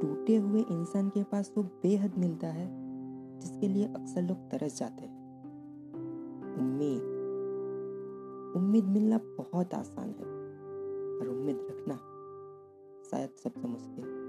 टूटे हुए इंसान के पास वो बेहद मिलता है, जिसके लिए अक्सर लोग तरस जाते हैं। उम्मीद। उम्मीद मिलना बहुत आसान है, पर उम्मीद रखना शायद सबसे मुश्किल